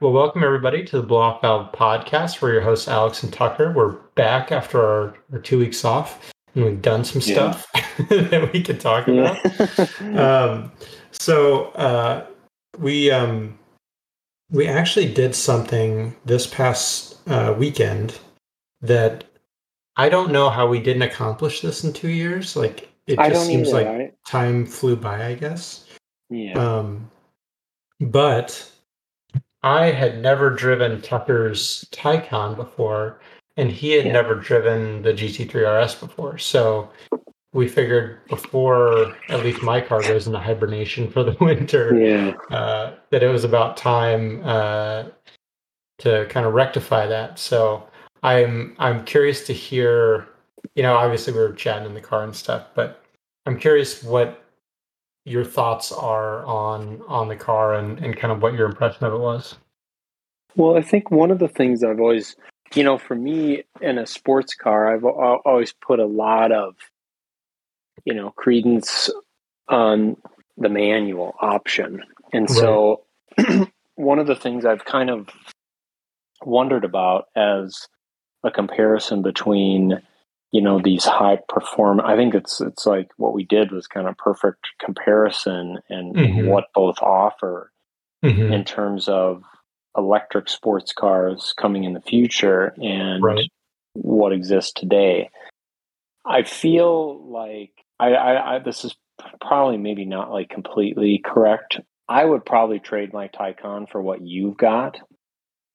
right. Well, welcome everybody to the Block Valve podcast. We're your hosts, Alex and Tucker. We're back after our, our two weeks off, and we've done some Yeah. stuff that we can talk about. um, so uh, we um, we actually did something this past uh, weekend that I don't know how we didn't accomplish this in two years. Like it just seems either. like I, time flew by. I guess. yeah. Um, but I had never driven Tucker's Taycan before, and he had Yeah. never driven the GT3 RS before. So we figured before at least my car goes into hibernation for the winter, yeah. uh, that it was about time uh, to kind of rectify that. So I'm I'm curious to hear. You know, obviously we were chatting in the car and stuff, but I'm curious what your thoughts are on on the car and, and kind of what your impression of it was. Well, I think one of the things I've always, you know, for me in a sports car, I've always put a lot of, you know, credence on the manual option. And so one of the things I've kind of wondered about as a comparison between you know these high perform i think it's it's like what we did was kind of perfect comparison and, Mhm. what both offer Mhm. in terms of electric sports cars coming in the future and Right. what exists today. I feel like I, I, I this is probably maybe not like completely correct. I would probably trade my Taycan for what you've got,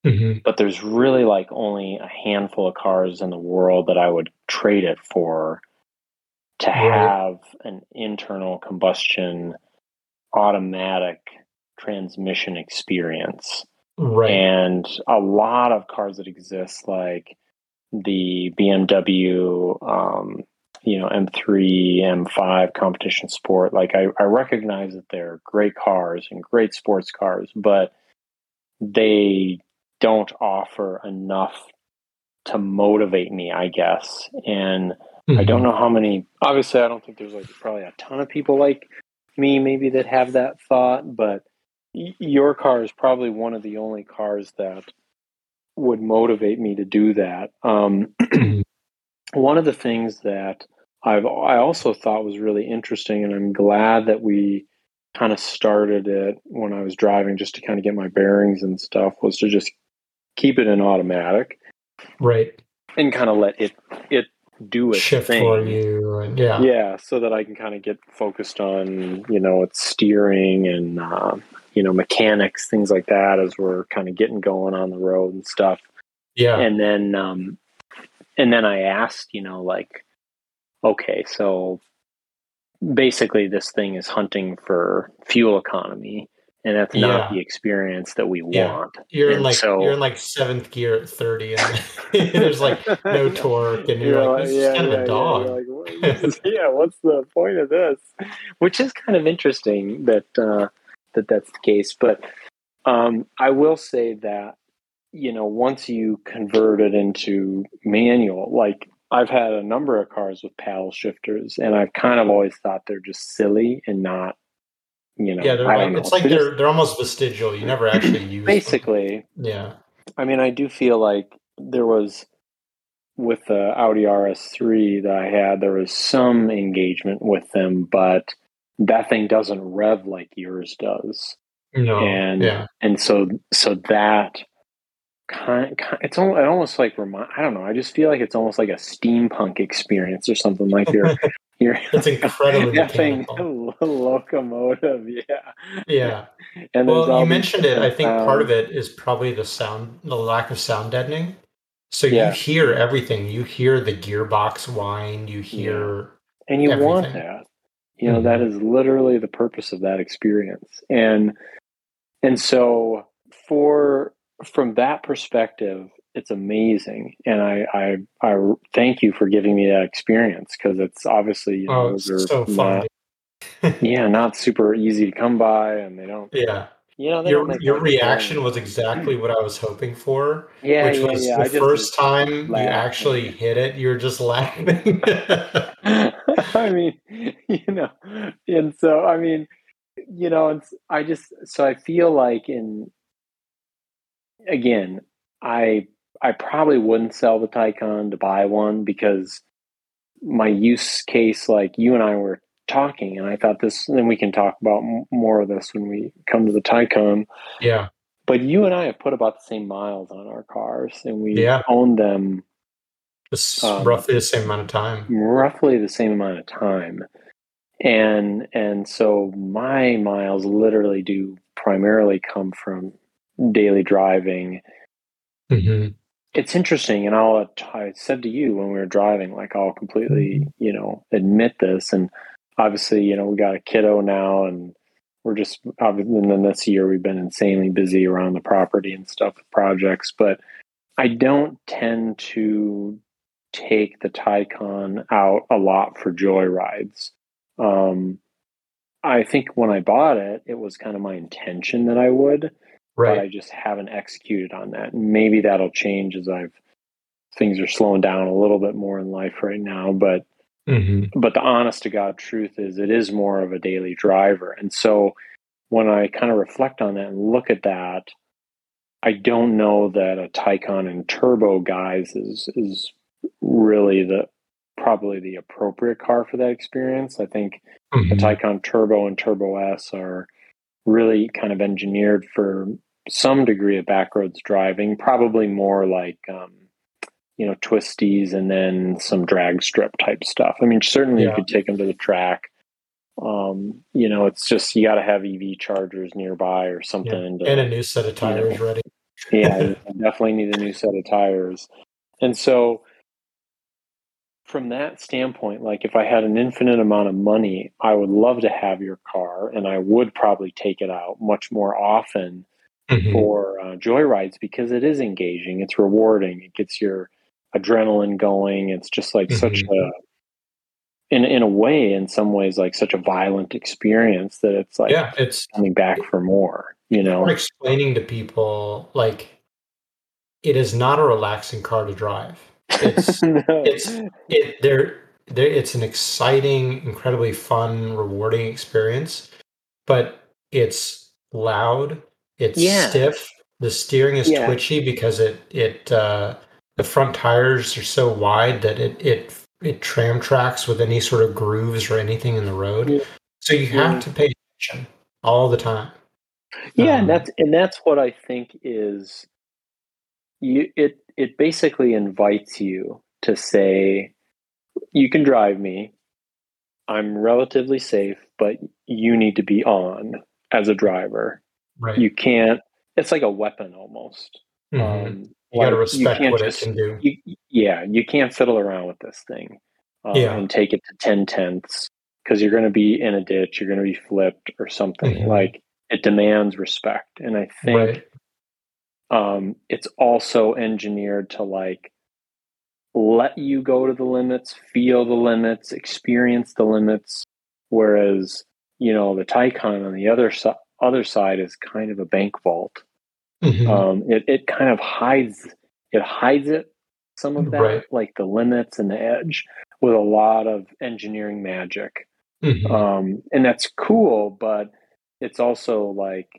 Mhm. but there's really like only a handful of cars in the world that I would trade it for to have an internal combustion automatic transmission experience Right. and a lot of cars that exist like the BMW um, you know M3 M5 competition sport like I, I recognize that they're great cars and great sports cars but they don't offer enough to motivate me I guess and I Mhm. don't know how many. Obviously, I don't think there's like probably a ton of people like me, maybe that have that thought. But y- your car is probably one of the only cars that would motivate me to do that. Um, Mhm. one of the things that I've I also thought was really interesting, and I'm glad that we kind of started it when I was driving, just to kind of get my bearings and stuff, was to just keep it in automatic right. and kind of let it it do its Shift thing for you and yeah. yeah so that i can kind of get focused on you know its steering and uh, you know mechanics things like that as we're kind of getting going on the road and stuff Yeah. and then um and then i asked you know like okay so basically this thing is hunting for fuel economy and that's Yeah. not the experience that we Yeah. want You're in like so- you're in like seventh gear at thirty and there's like no torque and you're like, this is kind of a dog. you're like, what is yeah, what's the point of this? Which is kind of interesting that uh, that that's the case. But um, I will say that you know once you convert it into manual, like I've had a number of cars with paddle shifters, and I've kind of always thought they're just silly and not. You know, yeah, they're like know. it's like They're they're they're almost vestigial. You never actually use them. basically Yeah. I mean, I do feel like there was with the Audi RS3 that I had, there was some engagement with them, but that thing doesn't rev like yours does, No. and yeah. and so so that kind, kind it's almost, it almost like remind I don't know. I just feel like it's almost like a steampunk experience or something like your your It's incredibly thing locomotive, yeah, Yeah. And Well, you mentioned it. I think part of it is probably the sound, the lack of sound deadening. So Yeah. you hear everything. You hear the gearbox whine. You hear. and you want that you know that mm-hmm. is literally the purpose of that experience and and so for from that perspective it's amazing and i i, I thank you for giving me that experience because it's obviously you oh, know Oh, those are so fun. not, yeah not super easy to come by and they don't Yeah. you know Your your reaction was exactly what I was hoping for. yeah which yeah was yeah the I first time you actually hit it, you were just laughing. I mean, you know, and so I mean, you know, it's I just so I feel like in again, I I probably wouldn't sell the Taycan to buy one because my use case, like you and I were talking, and I thought this, then we can talk about m- more of this when we come to the Taycan. Yeah. But you and I have put about the same miles on our cars, and we Yeah. owned them Just Um, roughly the same amount of time. roughly the same amount of time and and so my miles literally do primarily come from daily driving hmm it's interesting and i'll i said to you when we were driving like i'll completely you know admit this and obviously you know we got a kiddo now and we're just obviously and then this year we've been insanely busy around the property and stuff with projects but i don't tend to take the Taycan out a lot for joyrides um i think when i bought it it was kind of my intention that i would but I just haven't executed on that. Maybe that'll change as I've things are slowing down a little bit more in life right now. But hmm but the honest to God truth is it is more of a daily driver. And so when I kind of reflect on that and look at that, I don't know that a Taycan and turbo guys is is really the probably the appropriate car for that experience. I think hmm the Taycan Turbo and Turbo S are really kind of engineered for some degree of backroads driving, probably more like um, you know twisties and then some drag strip type stuff. I mean, certainly Yeah. you could take them to the track. Um, you know, it's just you got to have EV chargers nearby or something. to- And a new set of you know. tires ready. yeah, definitely need a new set of tires. And so, from that standpoint, like if I had an infinite amount of money, I would love to have your car and I would probably take it out much more often Mhm. for uh, joyrides because it is engaging, it's rewarding, it gets your adrenaline going. It's just like such Mhm. a, in, in a way, in some ways, like such a violent experience that it's like yeah, it's coming back for more, you know? Explaining to people like it is not a relaxing car to drive. It's No. it's it there there it's an exciting, incredibly fun, rewarding experience, but it's loud, it's Yeah. stiff, the steering is Yeah. twitchy because it it uh the front tires are so wide that it it it tram tracks with any sort of grooves or anything in the road. Yeah. So you have to pay attention all the time. yeah Um, and that's and that's what i think is you it it basically invites you to say you can drive me i'm relatively safe but you need to be on as a driver right. you can't it's like a weapon almost Mhm. um you got to respect can't what just- it can do. you, yeah you can't fiddle around with this thing uh, Yeah. and take it to 10 tenths because you're going to be in a ditch you're going to be flipped or something Mhm. like it demands respect and i think Right. Um, it's also engineered to like let you go to the limits, feel the limits, experience the limits. Whereas, you know, the Taycan on the other side, other side is kind of a bank vault. Mhm. Um, it it kind of hides it hides it some of that, Right. like the limits and the edge, with a lot of engineering magic Mhm. um, and that's cool but it's also like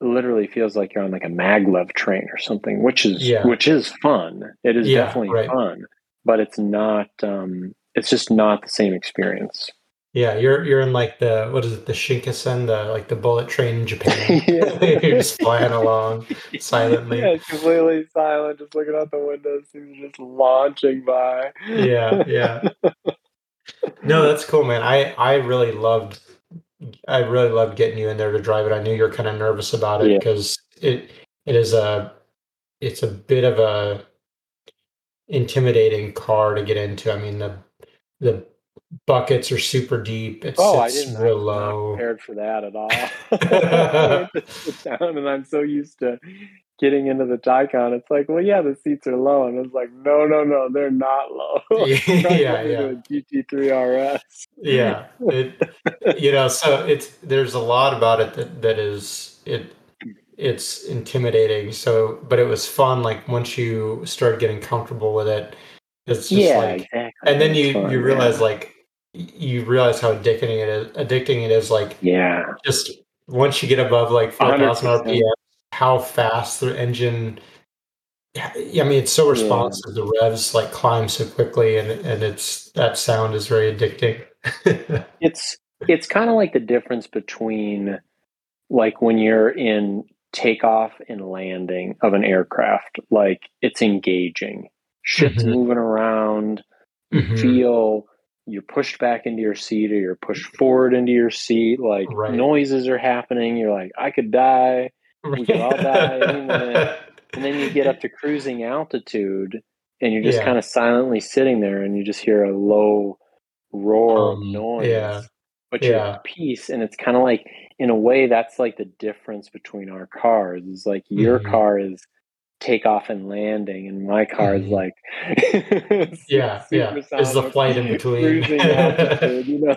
literally feels like you're on like a maglev train or something which is Yeah. which is fun it is Yeah, definitely right. fun but it's not um it's just not the same experience Yeah, you're you're in like the what is it, the Shinkansen, the like the bullet train in Japan. You're just flying along silently. yeah, completely silent just looking out the window things just launching by Yeah, yeah. No, that's cool, man. I I really loved I really loved getting you in there to drive it. I knew you're kind of nervous about it Yeah. because it it is a it's a bit of a intimidating car to get into. I mean the the buckets are super deep. It Oh, I didn't. Real low. prepared for that at all. I went to sit down, and I'm so used to getting into the Taycan. It's like, well, yeah, the seats are low, and it's like, no, no, no, they're not low. Yeah, yeah, yeah. GT3 RS. yeah it, you know so it's there's a lot about it that that is it it's intimidating so but it was fun like once you start getting comfortable with it it's just yeah, like exactly. and then you fun, you realize yeah. like you realize how addicting it is addicting it is like yeah, just once you get above like 4000 100%. rpm how fast the engine. I mean, it's so responsive. Yeah. The revs like climb so quickly, and and it's that sound is very addicting. it's it's kind of like the difference between like when you're in takeoff and landing of an aircraft. Like it's engaging. Shit's mm-hmm. moving around. You mm-hmm. feel you're pushed back into your seat or you're pushed forward into your seat. Like right. noises are happening. You're like, I could die. We could all die any minute. And then you get up to cruising altitude and you're just yeah. kind of silently sitting there and you just hear a low roar um, of noise. Yeah. But you're at peace. And it's kind of like, in a way, that's like the difference between our cars. Is like your mm-hmm. car is takeoff and landing, and my car is mm-hmm. like yeah, yeah, is the flight in between. altitude, you know.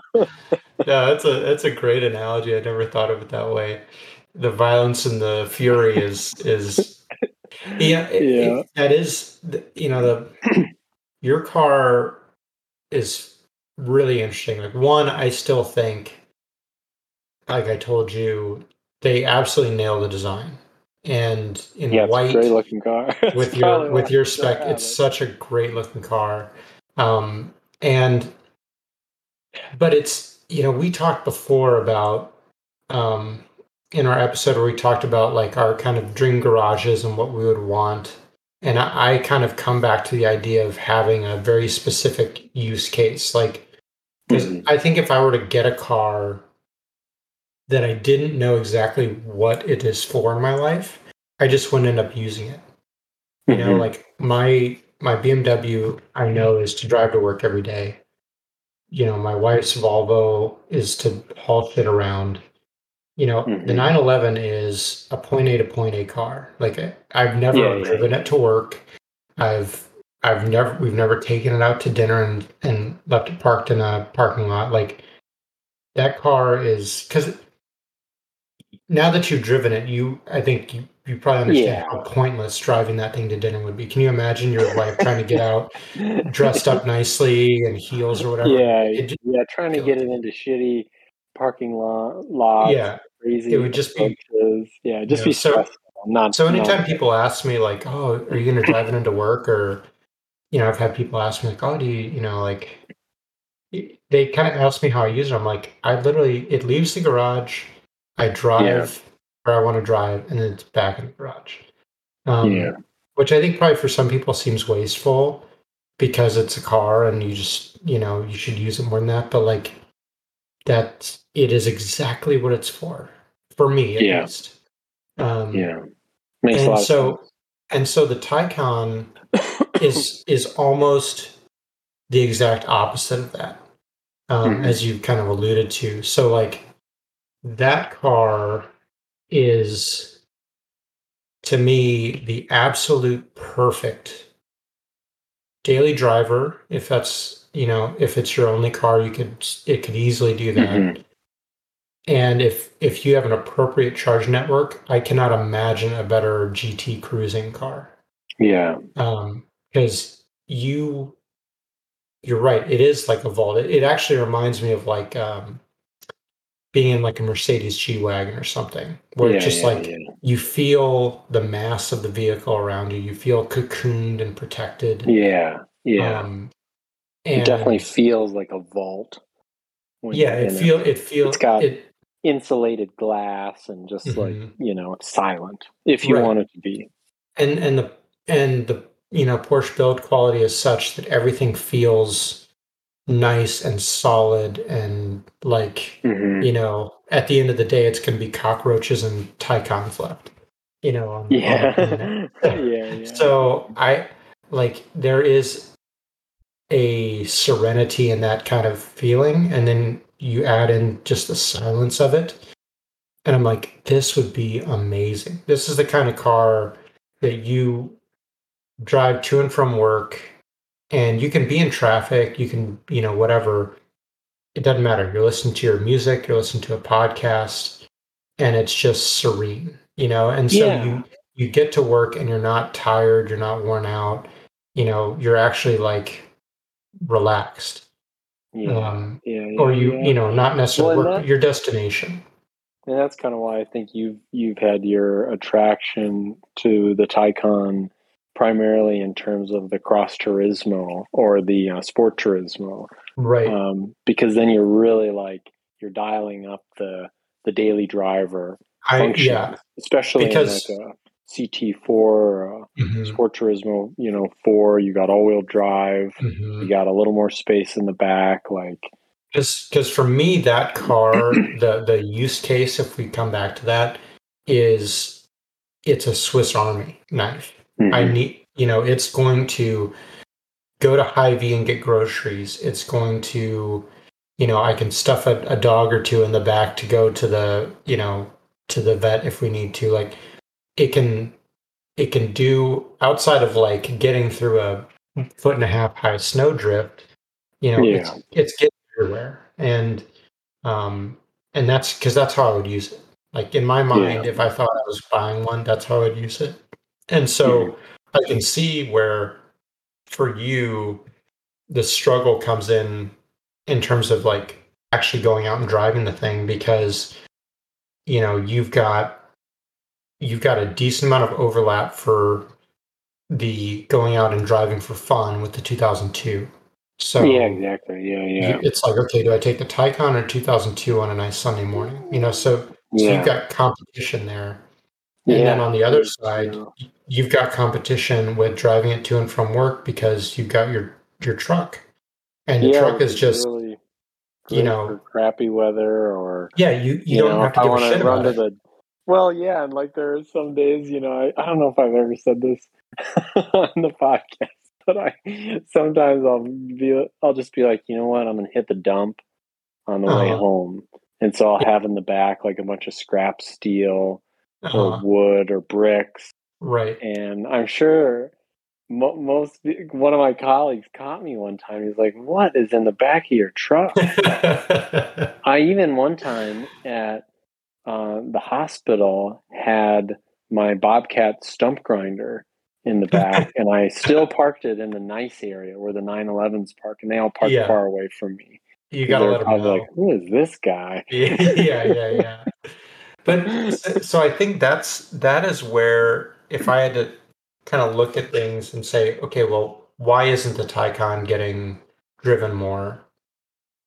yeah, that's a that's a great analogy. I never thought of it that way. The violence and the fury is is yeah, it, yeah. It, that is you know the your car is really interesting. Like one, I still think, like I told you, they absolutely nail the design and in yeah, white, great looking car with your with your spec. It's such a great looking car, um, and but it's you know we talked before about um, in our episode where we talked about like our kind of dream garages and what we would want. And I, I kind of come back to the idea of having a very specific use case. Like, because mm-hmm. I think if I were to get a car that I didn't know exactly what it is for in my life, I just wouldn't end up using it. You mm-hmm. know, like my my BMW I know is to drive to work every day. You know, my wife's Volvo is to haul shit around. You know, mm-hmm. the 911 is a point A to point A car. Like I've never yeah, driven yeah. it to work. I've I've never we've never taken it out to dinner and and left it parked in a parking lot. Like that car is because now that you've driven it, you I think you, you probably understand yeah. how pointless driving that thing to dinner would be. Can you imagine your wife trying to get out dressed up nicely and heels or whatever? Yeah, just, yeah, trying to get it into shitty parking lot lots. Yeah, crazy. It would just be yeah, just you know, be so. Not, so anytime not, people ask me like, "Oh, are you going to drive it into work?" or you know, I've had people ask me like, "Oh, do you, you know, like." They kind of ask me how I use it. I'm like, I literally, it leaves the garage I drive yeah. where I want to drive, and then it's back in the garage. Um, yeah. Which I think probably for some people seems wasteful because it's a car and you just, you know, you should use it more than that. But like that, it is exactly what it's for, for me at yeah. least. Um, yeah. Makes and so, and so the Taycan is is almost the exact opposite of that, um, mm-hmm. as you kind of alluded to. So like that car is to me the absolute perfect daily driver if that's you know if it's your only car you could it could easily do that mm-hmm. and if if you have an appropriate charge network i cannot imagine a better gt cruising car yeah um because you you're right it is like a vault it, it actually reminds me of like um being in like a Mercedes G Wagon or something, where yeah, it's just yeah, like yeah. you feel the mass of the vehicle around you. You feel cocooned and protected. Yeah, yeah. Um, it definitely feels like a vault. Yeah, it feel it feels it's got it, insulated glass and just mm-hmm. like you know it's silent if you right. want it to be. And and the and the you know Porsche build quality is such that everything feels nice and solid and like mm-hmm. you know at the end of the day it's going to be cockroaches and Taycans left you know on, yeah. On yeah, yeah so i like there is a serenity in that kind of feeling and then you add in just the silence of it. And i'm like this would be amazing. This is the kind of car that you drive to and from work and you can be in traffic you can you know whatever. It doesn't matter. You're listening to your music you're listening to a podcast and it's just serene you know? And so yeah. you you get to work and you're not tired you're not worn out. You know you're actually like relaxed. Yeah, um, yeah, yeah or you yeah. you know not necessarily well, work, that, your destination. And that's kind of why I think you've you've had your attraction to the Taycan primarily in terms of the cross turismo or the uh, sport turismo, right? Um, because then you're really like you're dialing up the the daily driver I, function, yeah, especially because, in like CT4 or mm-hmm. Sport Turismo, you know, four. You got all wheel drive. Mm-hmm. You got a little more space in the back, like. Just because for me, that car, the the use case, if we come back to that, is it's a Swiss Army knife. Mm-hmm. I need, you know, it's going to go to Hy-Vee and get groceries. It's going to, you know, I can stuff a, a dog or two in the back to go to the, you know, to the vet if we need to. Like it can it can do outside of like getting through a foot and a half high snowdrift, you know, yeah. it's it's getting everywhere. And um and that's because that's how I would use it. Like in my mind, yeah. if I thought I was buying one, that's how I'd use it. And so mm-hmm. I can see where for you the struggle comes in in terms of like actually going out and driving the thing because you know you've got you've got a decent amount of overlap for the going out and driving for fun with the 2002 so yeah exactly yeah yeah it's like okay do i take the Taycan or 2002 on a nice sunday morning you know so, so yeah. you've got competition there and yeah. then on the other side you've got competition with driving it to and from work because you've got your your truck and your yeah, truck is just really you know crappy weather or yeah you you, you don't know, have to give a shit about it. The, well yeah and like there are some days you know I, I don't know if i've ever said this on the podcast but i sometimes i'll be i'll just be like you know what i'm gonna hit the dump on the uh-huh. way home and so i'll have in the back like a bunch of scrap steel uh-huh. or wood or bricks right and i'm sure most one of my colleagues caught me one time. He's like, "What is in the back of your truck?" I even one time at uh, the hospital had my Bobcat stump grinder in the back, and I still parked it in the nice area where the 911s park, and they all parked yeah. far away from me. You gotta let them know. Like, who is this guy? yeah, yeah, yeah. yeah. But so I think that's that is where if I had to kind of look at things and say, okay, well, why isn't the Taycan getting driven more?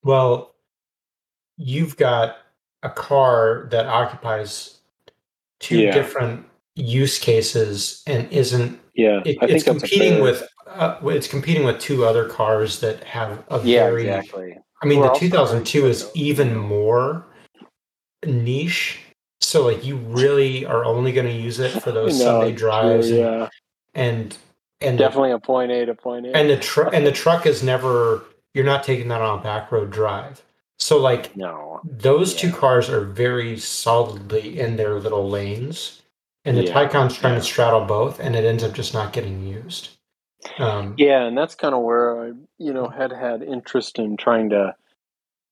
Well, you've got a car that occupies two yeah. different use cases and isn't yeah it, it's competing with uh, it's competing with two other cars that have a yeah, very exactly. i mean the 2002 is even more niche so like you really are only going to use it for those no, sunday drives true, yeah and and definitely a point A to point A. And the truck and the truck is never you're not taking that on a back road drive. So like no, those yeah. two cars are very solidly in their little lanes, and the yeah, Taycan's trying yeah. to straddle both, and it ends up just not getting used. Um, yeah, and that's kind of where I, you know, had had interest in trying to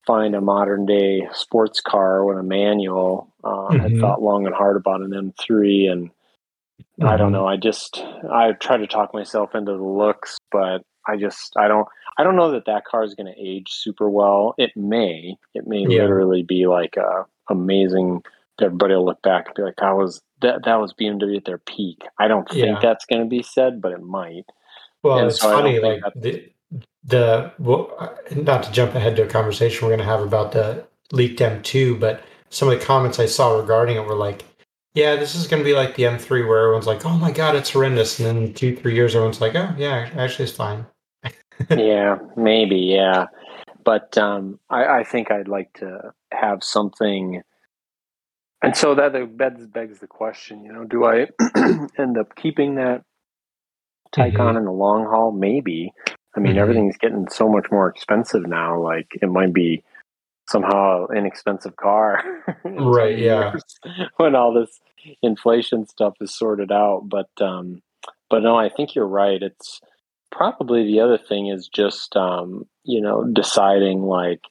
find a modern day sports car with a manual. Uh, mm-hmm. I thought long and hard about an M3, and Mm-hmm. I don't mm-hmm. know. I just I tried to talk myself into the looks, but I just I don't I don't know that that car is going to age super well. It may. It may yeah. literally be like a amazing. Everybody will look back and be like, "That was that that was BMW at their peak." I don't think yeah. that's going to be said, but it might. Well, and it's so funny. Like the the well, not to jump ahead to a conversation we're going to have about the leaked M2, but some of the comments I saw regarding it were like, yeah, this is going to be like the M3 where everyone's like, oh my God, it's horrendous. And then two, three years, everyone's like, oh, yeah, actually, it's fine. Yeah, maybe. Yeah. But um, I, I, think I'd like to have something. And so that begs, begs the question, you know, do I end up keeping that Taycan mm-hmm. in the long haul? Maybe. I mean, mm-hmm. everything's getting so much more expensive now. Like, it might be somehow an inexpensive car. right. Yeah. When all this inflation stuff is sorted out, but um, but no, I think you're right. It's probably the other thing is just um, you know deciding like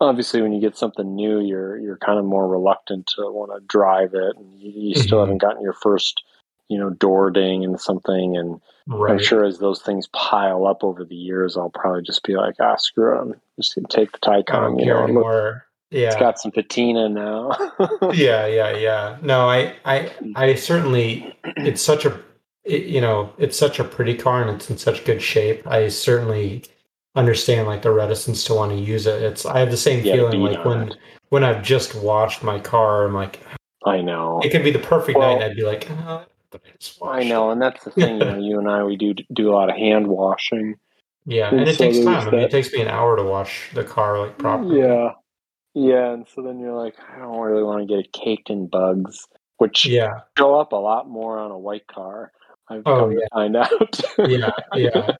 obviously when you get something new you're you're kind of more reluctant to want to drive it and you, you mm-hmm. still haven't gotten your first you know door ding and something and Right. I'm sure as those things pile up over the years, I'll probably just be like, ah, screw them. Just take the Taycan. you know, anymore. yeah. It's got some patina now. yeah, yeah, yeah. No, I, I, I certainly. It's such a, it, you know, it's such a pretty car and it's in such good shape. I certainly understand like the reticence to want to use it. It's. I have the same Yeah, feeling like when it. when I've just washed my car. I'm like, I know. it could be the perfect Well- night, and I'd be like, oh, I I know, and that's the thing. You know, you and I, we do do a lot of hand washing. Yeah, And and it so takes time. I mean, it takes me an hour to wash the car like properly. Yeah, yeah, and so then you're like, I don't really want to get it caked in bugs, which Yeah, show up a lot more on a white car. I've Oh, come to find out. yeah, yeah,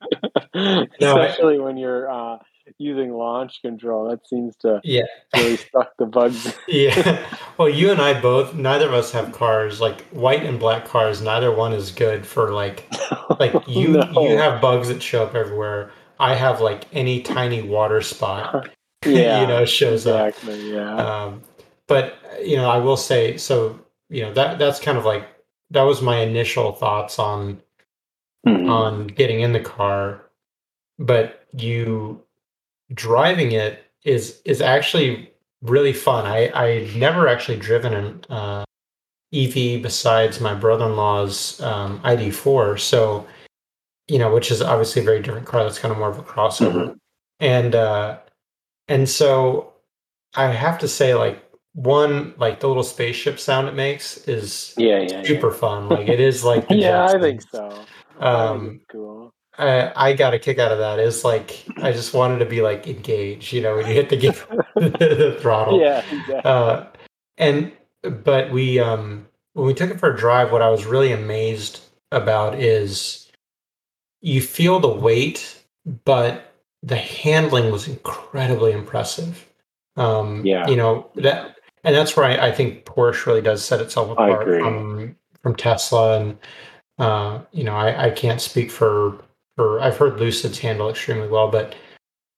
No, I- Especially when you're uh, using launch control, that seems to yeah. really suck the bugs. Yeah. Well, you and I both, neither of us have cars like white and black cars. Neither one is good for like, like you, No. you have bugs that show up everywhere. I have like any tiny water spot, yeah, you know, shows up. exactly. Yeah, Um, but you know, I will say, so you know, that that's kind of like that was my initial thoughts on Mhm. on getting in the car. But you driving it is is actually really fun. I I never actually driven an uh, EV besides my brother in law's um, ID4. So you know, which is obviously a very different car. That's kind of more of a crossover, and uh, and so I have to say, like one, like the little spaceship sound it makes is yeah, yeah, super fun. Like it is like the yeah. I think so. Think Um, cool. I, I got a kick out of that. Is like I just wanted to be like engaged, you know, when you hit the, the throttle. Yeah, exactly. Uh, and but we um when we took it for a drive, what I was really amazed about is you feel the weight, but the handling was incredibly impressive. Um, Yeah. you know that, and that's where I, I think Porsche really does set itself apart from from Tesla. And uh, you know, I, I can't speak for for I've heard Lucid's handle extremely well, but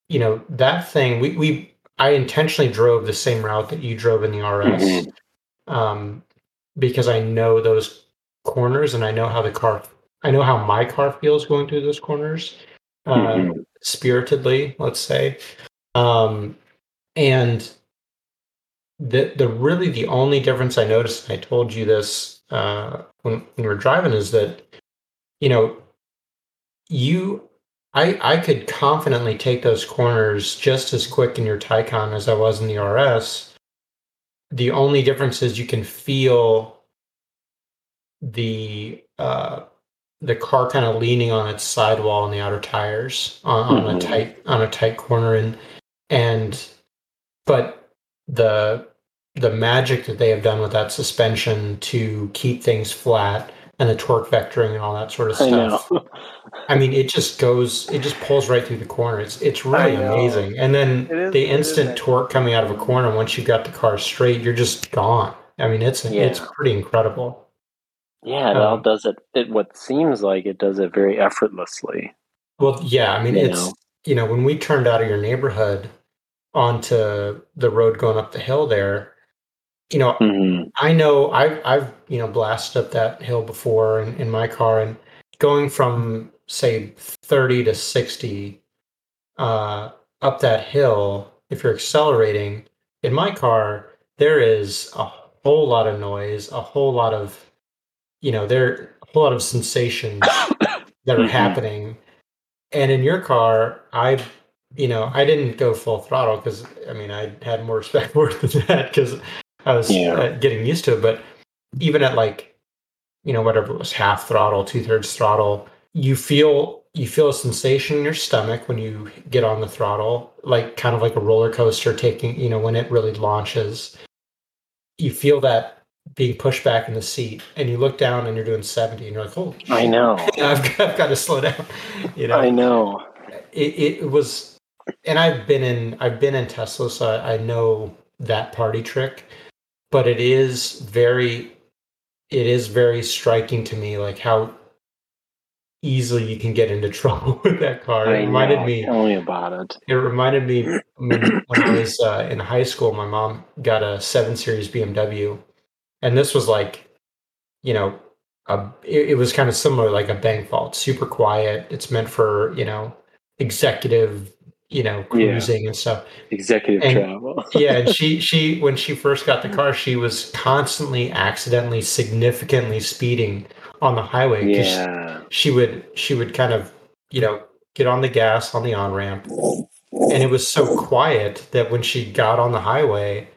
you know that thing we we I intentionally drove the same route that you drove in the RS Mhm. um, because I know those corners and I know how the car I know how my car feels going through those corners uh, Mhm. spiritedly, let's say. Um, and the the really the only difference I noticed, and I told you this uh, when when we were driving, is that you know you I I could confidently take those corners just as quick in your Taycan as I was in the RS. The only difference is you can feel the uh, the car kind of leaning on its sidewall and the outer tires on, on a Mhm. tight on a tight corner and and but the the magic that they have done with that suspension to keep things flat and the torque vectoring and all that sort of I stuff. know. I mean, it just goes, it just pulls right through the corner. It's it's really amazing. And then is- the instant torque coming out of a corner, once you've got the car straight, you're just gone. I mean, it's it's pretty incredible. Yeah, it all Um, does it, it. What seems like it does it very effortlessly. Well, yeah, I mean, You it's know. you know when we turned out of your neighborhood onto the road going up the hill there, you know, Mhm. I know I've I've you know blasted up that hill before in, in my car and going from say 30 to 60 uh, up that hill if you're accelerating in my car there is a whole lot of noise a whole lot of you know there a whole lot of sensations that are Mhm. happening and in your car i you know i didn't go full throttle because i mean i had more respect for it than that because i was Yeah. uh, getting used to it but even at like you know whatever it was half throttle two-thirds throttle you feel you feel a sensation in your stomach when you get on the throttle like kind of like a roller coaster taking you know when it really launches you feel that being pushed back in the seat and you look down and you're doing 70 and you're like "Oh, I know. I've, got, I've got to slow down you know I know. it, it was and i've been in i've been in tesla so I, I know that party trick but it is very it is very striking to me like how easily you can get into trouble with that car it I reminded know. me Tell me about it. it reminded me when, when I was uh, in high school, my mom got a seven series BMW, and this was like, you know, a, it, it was kind of similar, like a bank vault, super quiet. It's meant for you know executive, you know, cruising yeah. and stuff. Executive and, travel. yeah, and she she when she first got the car, she was constantly accidentally significantly speeding on the highway. Yeah. She, she would she would kind of, you know, get on the gas on the on ramp. And it was so quiet that when she got on the highway,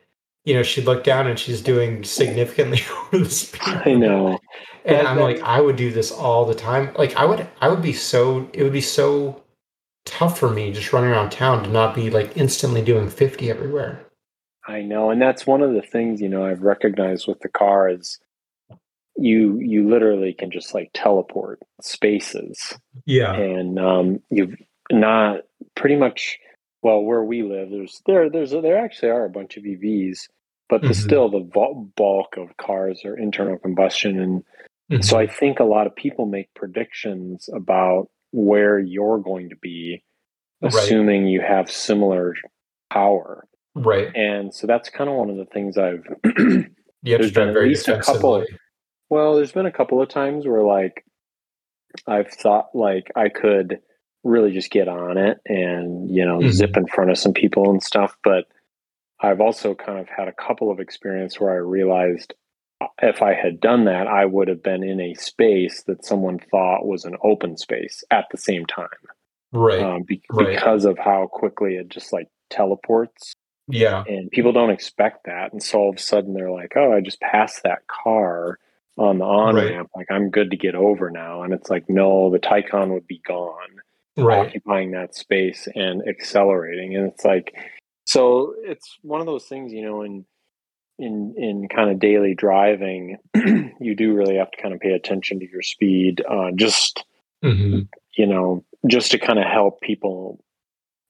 you know, she looked down and she's doing significantly over the speed. I know. And I'm like, I would do this all the time. Like I would I would be so it would be so tough for me just running around town to not be like instantly doing 50 everywhere. I know. And that's one of the things, you know, I've recognized with the car is you you literally can just like teleport spaces. Yeah. And um you've not pretty much well where we live there's there there's there actually are a bunch of EVs but the, mm-hmm. still the bulk of cars are internal combustion and mm-hmm. so I think a lot of people make predictions about where you're going to be assuming right. you have similar power right and so that's kind of one of the things I've to drive very least a couple well there's been a couple of times where like I've thought like I could really just get on it and you know mm-hmm. zip in front of some people and stuff but i've also kind of had a couple of experience where i realized if i had done that i would have been in a space that someone thought was an open space at the same time right, um, be- right. because of how quickly it just like teleports yeah and people don't expect that and so all of a sudden they're like oh i just passed that car on the on ramp right. like i'm good to get over now and it's like no the Taycan would be gone right. occupying that space and accelerating. And it's like, so it's one of those things, you know, in in in kind of daily driving, you do really have to kind of pay attention to your speed, uh, just mm-hmm. you know, just to kind of help people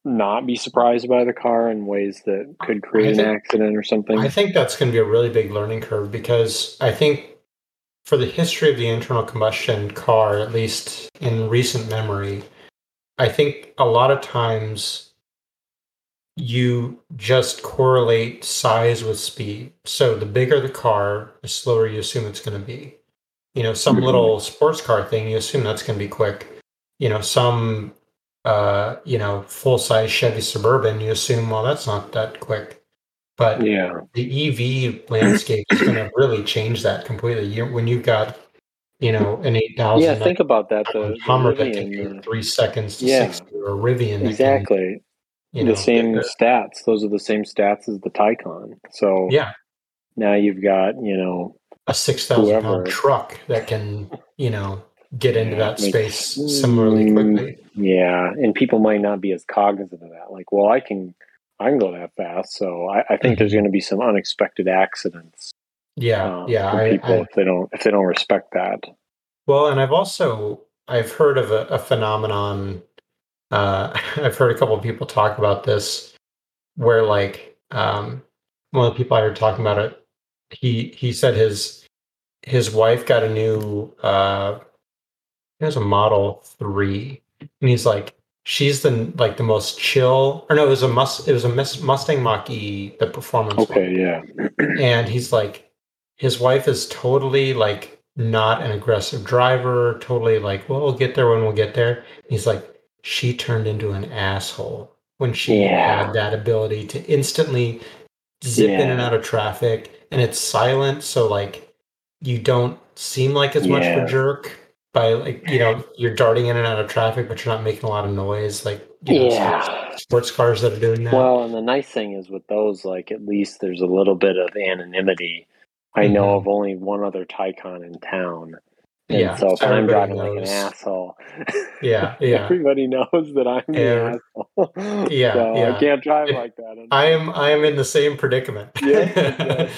not be surprised by the car in ways that could create think, an accident or something. I think that's going to be a really big learning curve because I think for the history of the internal combustion car, at least in recent memory, I think a lot of times you just correlate size with speed. So the bigger the car, the slower you assume it's going to be. You know, some mm-hmm. little sports car thing, you assume that's going to be quick. You know, some, uh, you know, full size Chevy Suburban, you assume, well, that's not that quick. But yeah, the EV landscape is going to really change that completely. You, when you've got you know, an eight thousand. Yeah, think about that. though. Hummer that take three seconds to yeah, sixty, or a Rivian. Exactly. The know, same stats. Those are the same stats as the Taycan. So yeah. Now you've got you know a six thousand pound truck that can you know get into yeah, that space similarly mm, quickly. Yeah, and people might not be as cognizant of that. Like, well, I can I can go that fast, so I, I think mm-hmm. there's going to be some unexpected accidents yeah, um, yeah. I, people I, if they don't if they don't respect that. Well, and I've also I've heard of a, a phenomenon. Uh, I've heard a couple of people talk about this, where like um, one of the people I heard talking about it, he he said his his wife got a new uh, it was a Model Three, and he's like, she's the like the most chill or no it was a must it was a mustang mach e the performance okay one. yeah and he's like his wife is totally like not an aggressive driver, totally like, well, we'll get there when we'll get there. he's like, she turned into an asshole when she yeah. had that ability to instantly zip yeah. in and out of traffic and it's silent. So like you don't seem like as yeah. much of a jerk by like, you know, you're darting in and out of traffic, but you're not making a lot of noise. Like, you know, yeah. sports cars that are doing that. Well, and the nice thing is with those, like at least there's a little bit of anonymity I know mm-hmm. of only one other Taycan in town. And yeah, so if I'm driving knows. like an asshole, yeah, yeah, everybody knows that I'm and, an asshole. Yeah, so yeah, I can't drive like that. I am, I am in the same predicament. Yeah,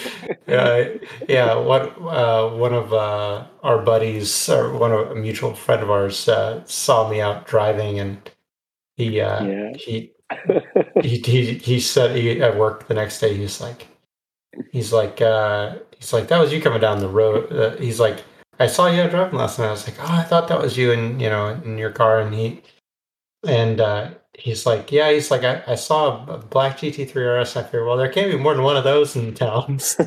yeah, yeah. What uh, one of uh, our buddies, or one of a mutual friend of ours, uh, saw me out driving, and he, uh, yeah. he, he, he, he said he, at work the next day. He's like, he's like, uh, he's like, that was you coming down the road. Uh, he's like, I saw you driving last night. I was like, oh, I thought that was you in, you know, in your car. And he, and, uh, he's like, yeah, he's like, I, I saw a black GT3 RS. I figured, well, there can't be more than one of those in town.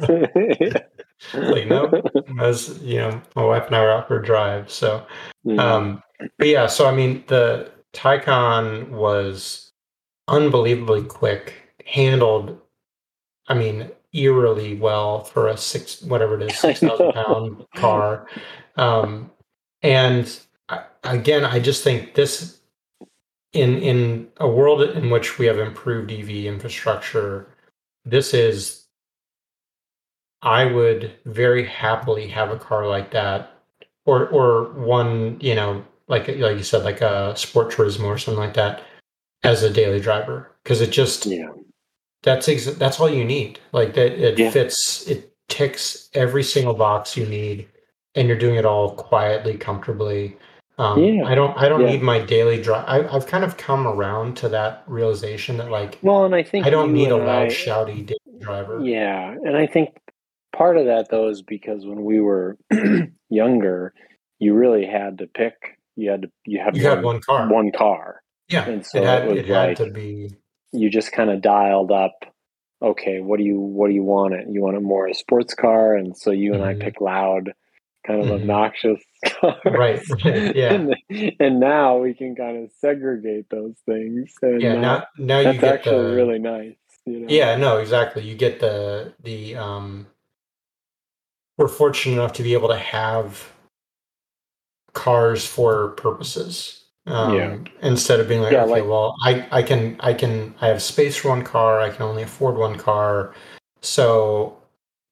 like, no, I was, you know, my wife and I were out for a drive. So, um, but yeah, so I mean, the Taycan was unbelievably quick, handled, I mean, eerily well for a six, whatever it is, 6,000 pound car. Um, and I, again, I just think this, in in a world in which we have improved EV infrastructure, this is I would very happily have a car like that, or or one you know like like you said like a sport turismo or something like that as a daily driver. Because it just yeah that's ex- that's all you need like that it Yeah. fits it ticks every single box you need and you're doing it all quietly comfortably um, Yeah. i don't i don't Yeah. need my daily drive i've kind of come around to that realization that like well and i think i don't need a loud I- shouty daily driver Yeah, and I think part of that though is because when we were younger, you really had to pick. You had to. You had you one, had one car one car. yeah and so it had, it it had like- to be You just kind of dialed up. Okay, what do you what do you want it? You want it more a sports car, and so you and I Mhm. pick loud, kind of Mhm. obnoxious cars. Right, yeah. and, and now we can kind of segregate those things. And yeah uh, now now you that's get actually the really nice. You know? Yeah, no, exactly. You get the the um we're fortunate enough to be able to have cars for purposes. Um Yeah. instead of being like, Yeah, okay, like- well, I I can I can I have space for one car, I can only afford one car. So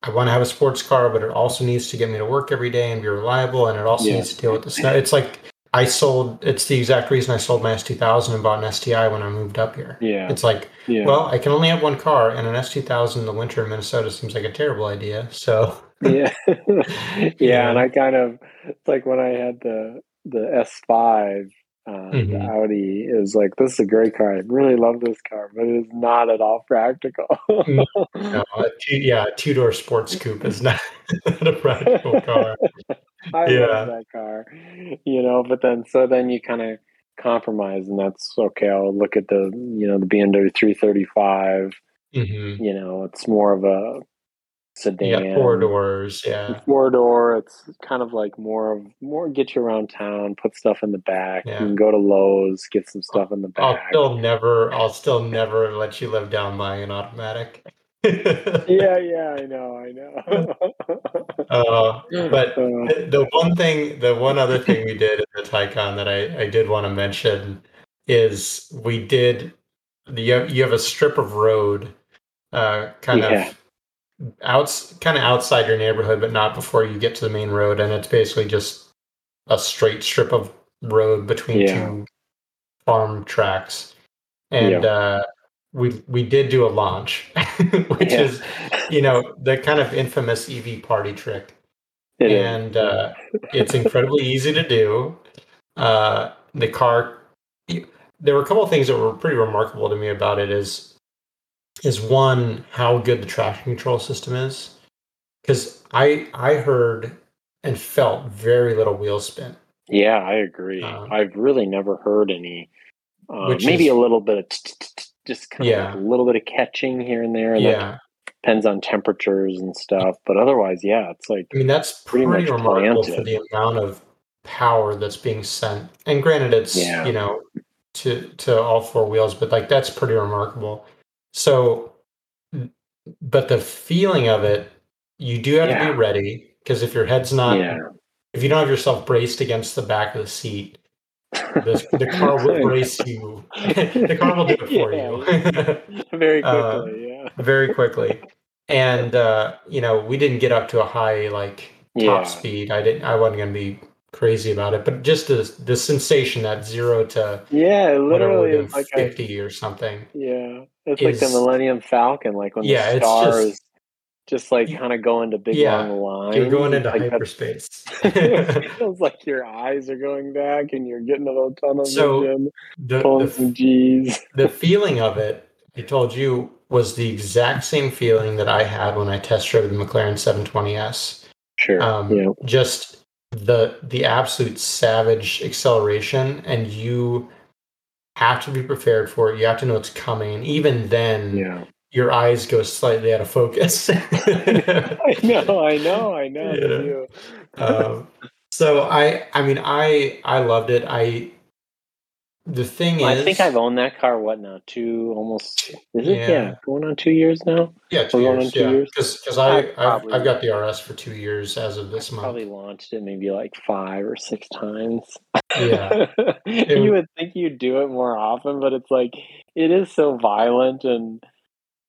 I want to have a sports car, but it also needs to get me to work every day and be reliable and it also Yeah. needs to deal with the snow. It's like I sold it's the exact reason I sold my S2000 and bought an STI when I moved up here. Yeah. It's like yeah. well, I can only have one car, and an S2000 in the winter in Minnesota seems like a terrible idea. So, yeah yeah Yeah. and i kind of it's like when i had the the s5 uh, the Mhm. audi is like this is a great car i really love this car but it is not at all practical No. no, two, yeah, a two door sports coupe is not, not a practical car. i Yeah. love that car you know but then so then you kind of compromise and that's okay i'll look at the you know the bmw 335 hmm you know it's more of a sedan You got four doors. Yeah. four door. It's kind of like more of more get you around town, put stuff in the back. Yeah. You can go to Lowe's, get some stuff in the back. I'll still never, I'll still never let you live down buying an automatic. yeah, yeah, I know, I know. Uh, but Uh, the, the one thing, the one other thing we did in the Taycan that I, I did want to mention is we did the you have, you have a strip of road, uh, kind Yeah. of outs kind of outside your neighborhood, but not before you get to the main road, and it's basically just a straight strip of road between Yeah. two farm tracks, and uh, we we did do a launch, which Yeah. is you know the kind of infamous EV party trick it and uh, it's incredibly easy to do. Uh, the car, there were a couple of things that were pretty remarkable to me about it. Is is one how good the traction control system is, because I I heard and felt very little wheel spin. yeah, I agree. Um, I've really never heard any. Uh, maybe is- a little bit of t- t- t- just kind of Yeah. like a little bit of catching here and there. And Yeah, depends on temperatures and stuff. But otherwise, yeah, it's like I mean that's Pretty pretty, much remarkable for the amount of power that's being sent. And granted, it's Yeah. you know to to all four wheels, but like that's pretty remarkable. So, but the feeling of it, you do have to be ready because if your head's not, yeah. if you don't have yourself braced against the back of the seat, the, the car will brace you. the car will do it for you. very Uh, quickly. yeah. very quickly. And uh, you know, we didn't get up to a high like top Yeah. speed. I didn't. I wasn't gonna be crazy about it, but just the the sensation that zero to Yeah, it whatever we're literally like a, fifty or something. yeah, it's like the Millennium Falcon, like when Yeah, the stars just- just, like kind of go into big Yeah, long lines. You're going into like hyperspace. it feels like your eyes are going back and you're getting a little tunnel So, vision, the, pulling the some G's. the feeling of it, I told you, was the exact same feeling that I had when I test drove the McLaren 720S. Sure. Um, yeah. Just the the absolute savage acceleration, and you have to be prepared for it. You have to know it's coming, and even then, Yeah. your eyes go slightly out of focus. I know, I know, I know. Um, so I, I mean, I, I loved it. I, the thing I is, I think I've owned that car. What now? Two almost. Is it? Yeah. Yeah, going on two years now. yeah, 2 we're going years, two yeah, years? because I, I I've, I've got the RS for two years as of this I month. probably launched it maybe like five or six times. Yeah. you would think you'd do it more often, but it's like it is so violent and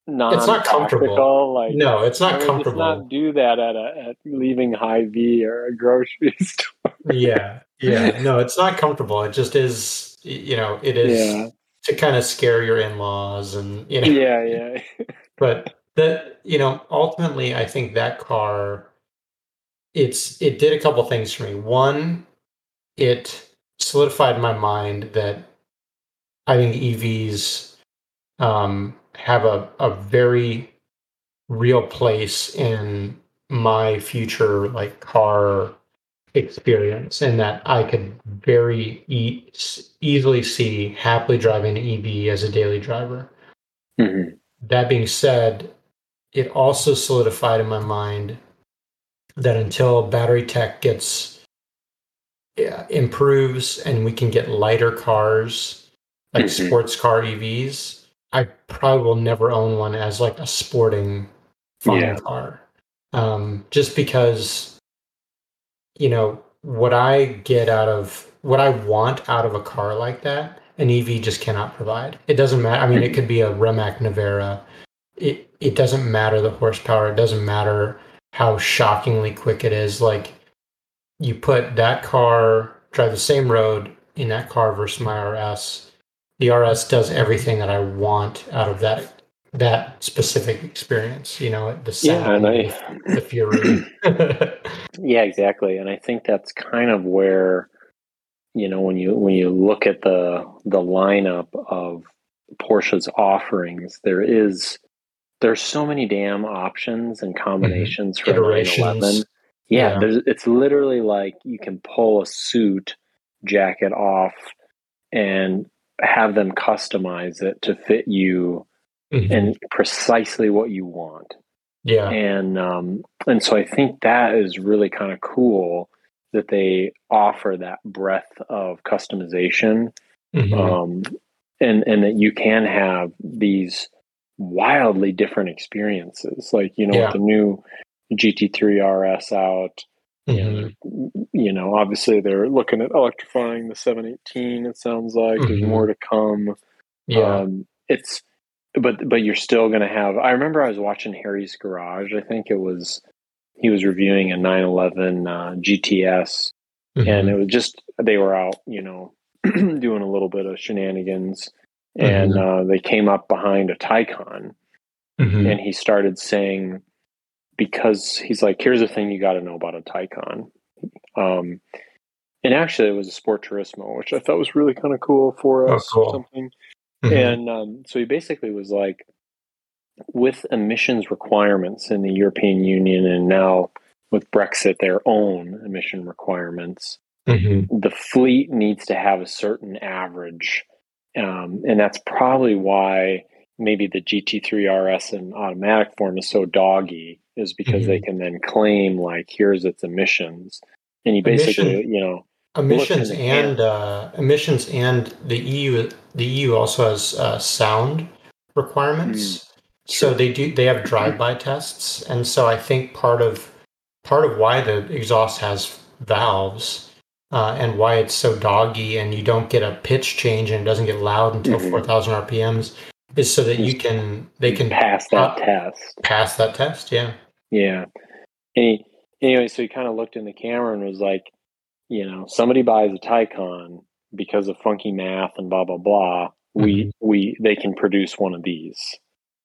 non It's not comfortable. Like No, it's not would just comfortable. not do that at a at leaving Hy-Vee or a grocery store. yeah, yeah, no, it's not comfortable. It just is. You know, it is Yeah. to kind of scare your in-laws, and you know, Yeah, yeah. but that you know ultimately i think that car it's it did a couple things for me one it solidified my mind that i think evs um, have a, a very real place in my future like car experience and that i could very e- easily see happily driving an ev as a daily driver Mhm. that being said, it also solidified in my mind that until battery tech gets yeah, improves and we can get lighter cars like Mhm. sports car EVs, I probably will never own one as like a sporting fun Yeah. car. Um, just because you know what I get out of what I want out of a car like that, an EV just cannot provide. It doesn't matter. I mean, it could be a Rimac Nevera. It it doesn't matter the horsepower. It doesn't matter how shockingly quick it is. Like you put that car drive the same road in that car versus my RS. The RS does everything that I want out of that that specific experience. You know, the Yeah, sound, and I the fury. Yeah, exactly. And I think that's kind of where you know when you when you look at the the lineup of Porsche's offerings, there is there's so many damn options and mm-hmm. combinations for a Iterations. 911. Yeah, Yeah. there's it's literally like you can pull a suit jacket off and have them customize it to fit you Mhm. and precisely what you want yeah, and um, and so I think that is really kind of cool that they offer that breadth of customization, Mhm. um, and and that you can have these wildly different experiences. Like you know, Yeah. with the new GT3 RS out, Mhm. you know, obviously they're looking at electrifying the 718. It sounds like there's Mhm. more to come. yeah, Um, it's but but you're still going to have. I remember I was watching Harry's Garage. I think it was he was reviewing a 911 uh, GTS, Mhm. and it was just they were out, you know, doing a little bit of shenanigans, and uh, they came up behind a Taycan, Mhm. and he started saying because he's like, here's the thing you got to know about a Taycan. Um, and actually, it was a Sport Turismo, which I thought was really kind of cool for Oh, us cool. or something. Mhm. And um, so he basically was like, with emissions requirements in the European Union and now with Brexit, their own emission requirements, Mhm. the fleet needs to have a certain average. Um, and that's probably why maybe the GT3 RS in automatic form is so doggy, is because they can then claim, like, here's its emissions. And you basically, Emission- you know, emissions Look in the can. and uh, emissions and the EU the EU also has uh, sound requirements. So they do they have drive-by tests, and so I think part of part of why the exhaust has valves uh, and why it's so doggy and you don't get a pitch change and it doesn't get loud until Mhm. 4,000 RPMs is so that you can they can pass that test. pass that test. Yeah. Yeah. He, anyway, so he kind of looked in the camera and was like, you know, somebody buys a Taycan because of funky math and blah blah blah. We we they can produce one of these,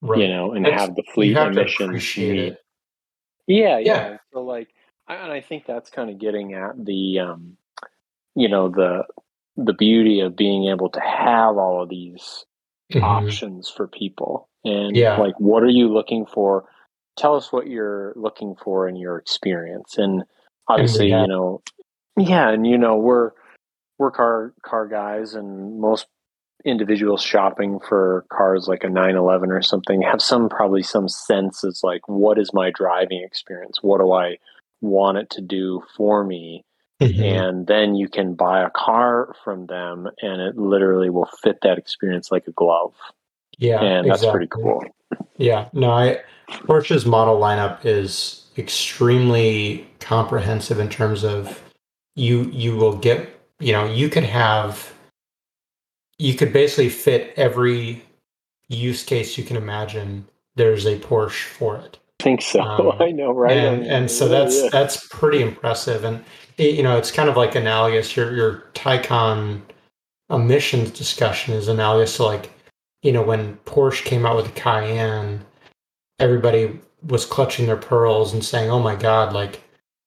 Right. you know, and have the fleet emissions meet. Yeah, Yeah. yeah. So like, I, and I think that's kind of getting at the, um, you know, the the beauty of being able to have all of these Mhm. options for people and Yeah. like what are you looking for tell us what you're looking for in your experience and obviously have- you know yeah and you know we're we're car car guys and most individuals shopping for cars like a 911 or something have some probably some sense as like what is my driving experience what do i want it to do for me Mm-hmm. And then you can buy a car from them and it literally will fit that experience like a glove. Yeah. And that's exactly. pretty cool. Yeah. No, I Porsche's model lineup is extremely comprehensive in terms of you you will get you know you could have you could basically fit every use case you can imagine. There's a porsche for it. I think so. Um, i know right? and, and so that's yeah. that's pretty impressive. And it, you know it's kind of like analogous your your taycan emissions discussion is analogous to like you know when porsche came out with the cayenne everybody was clutching their pearls and saying oh my god like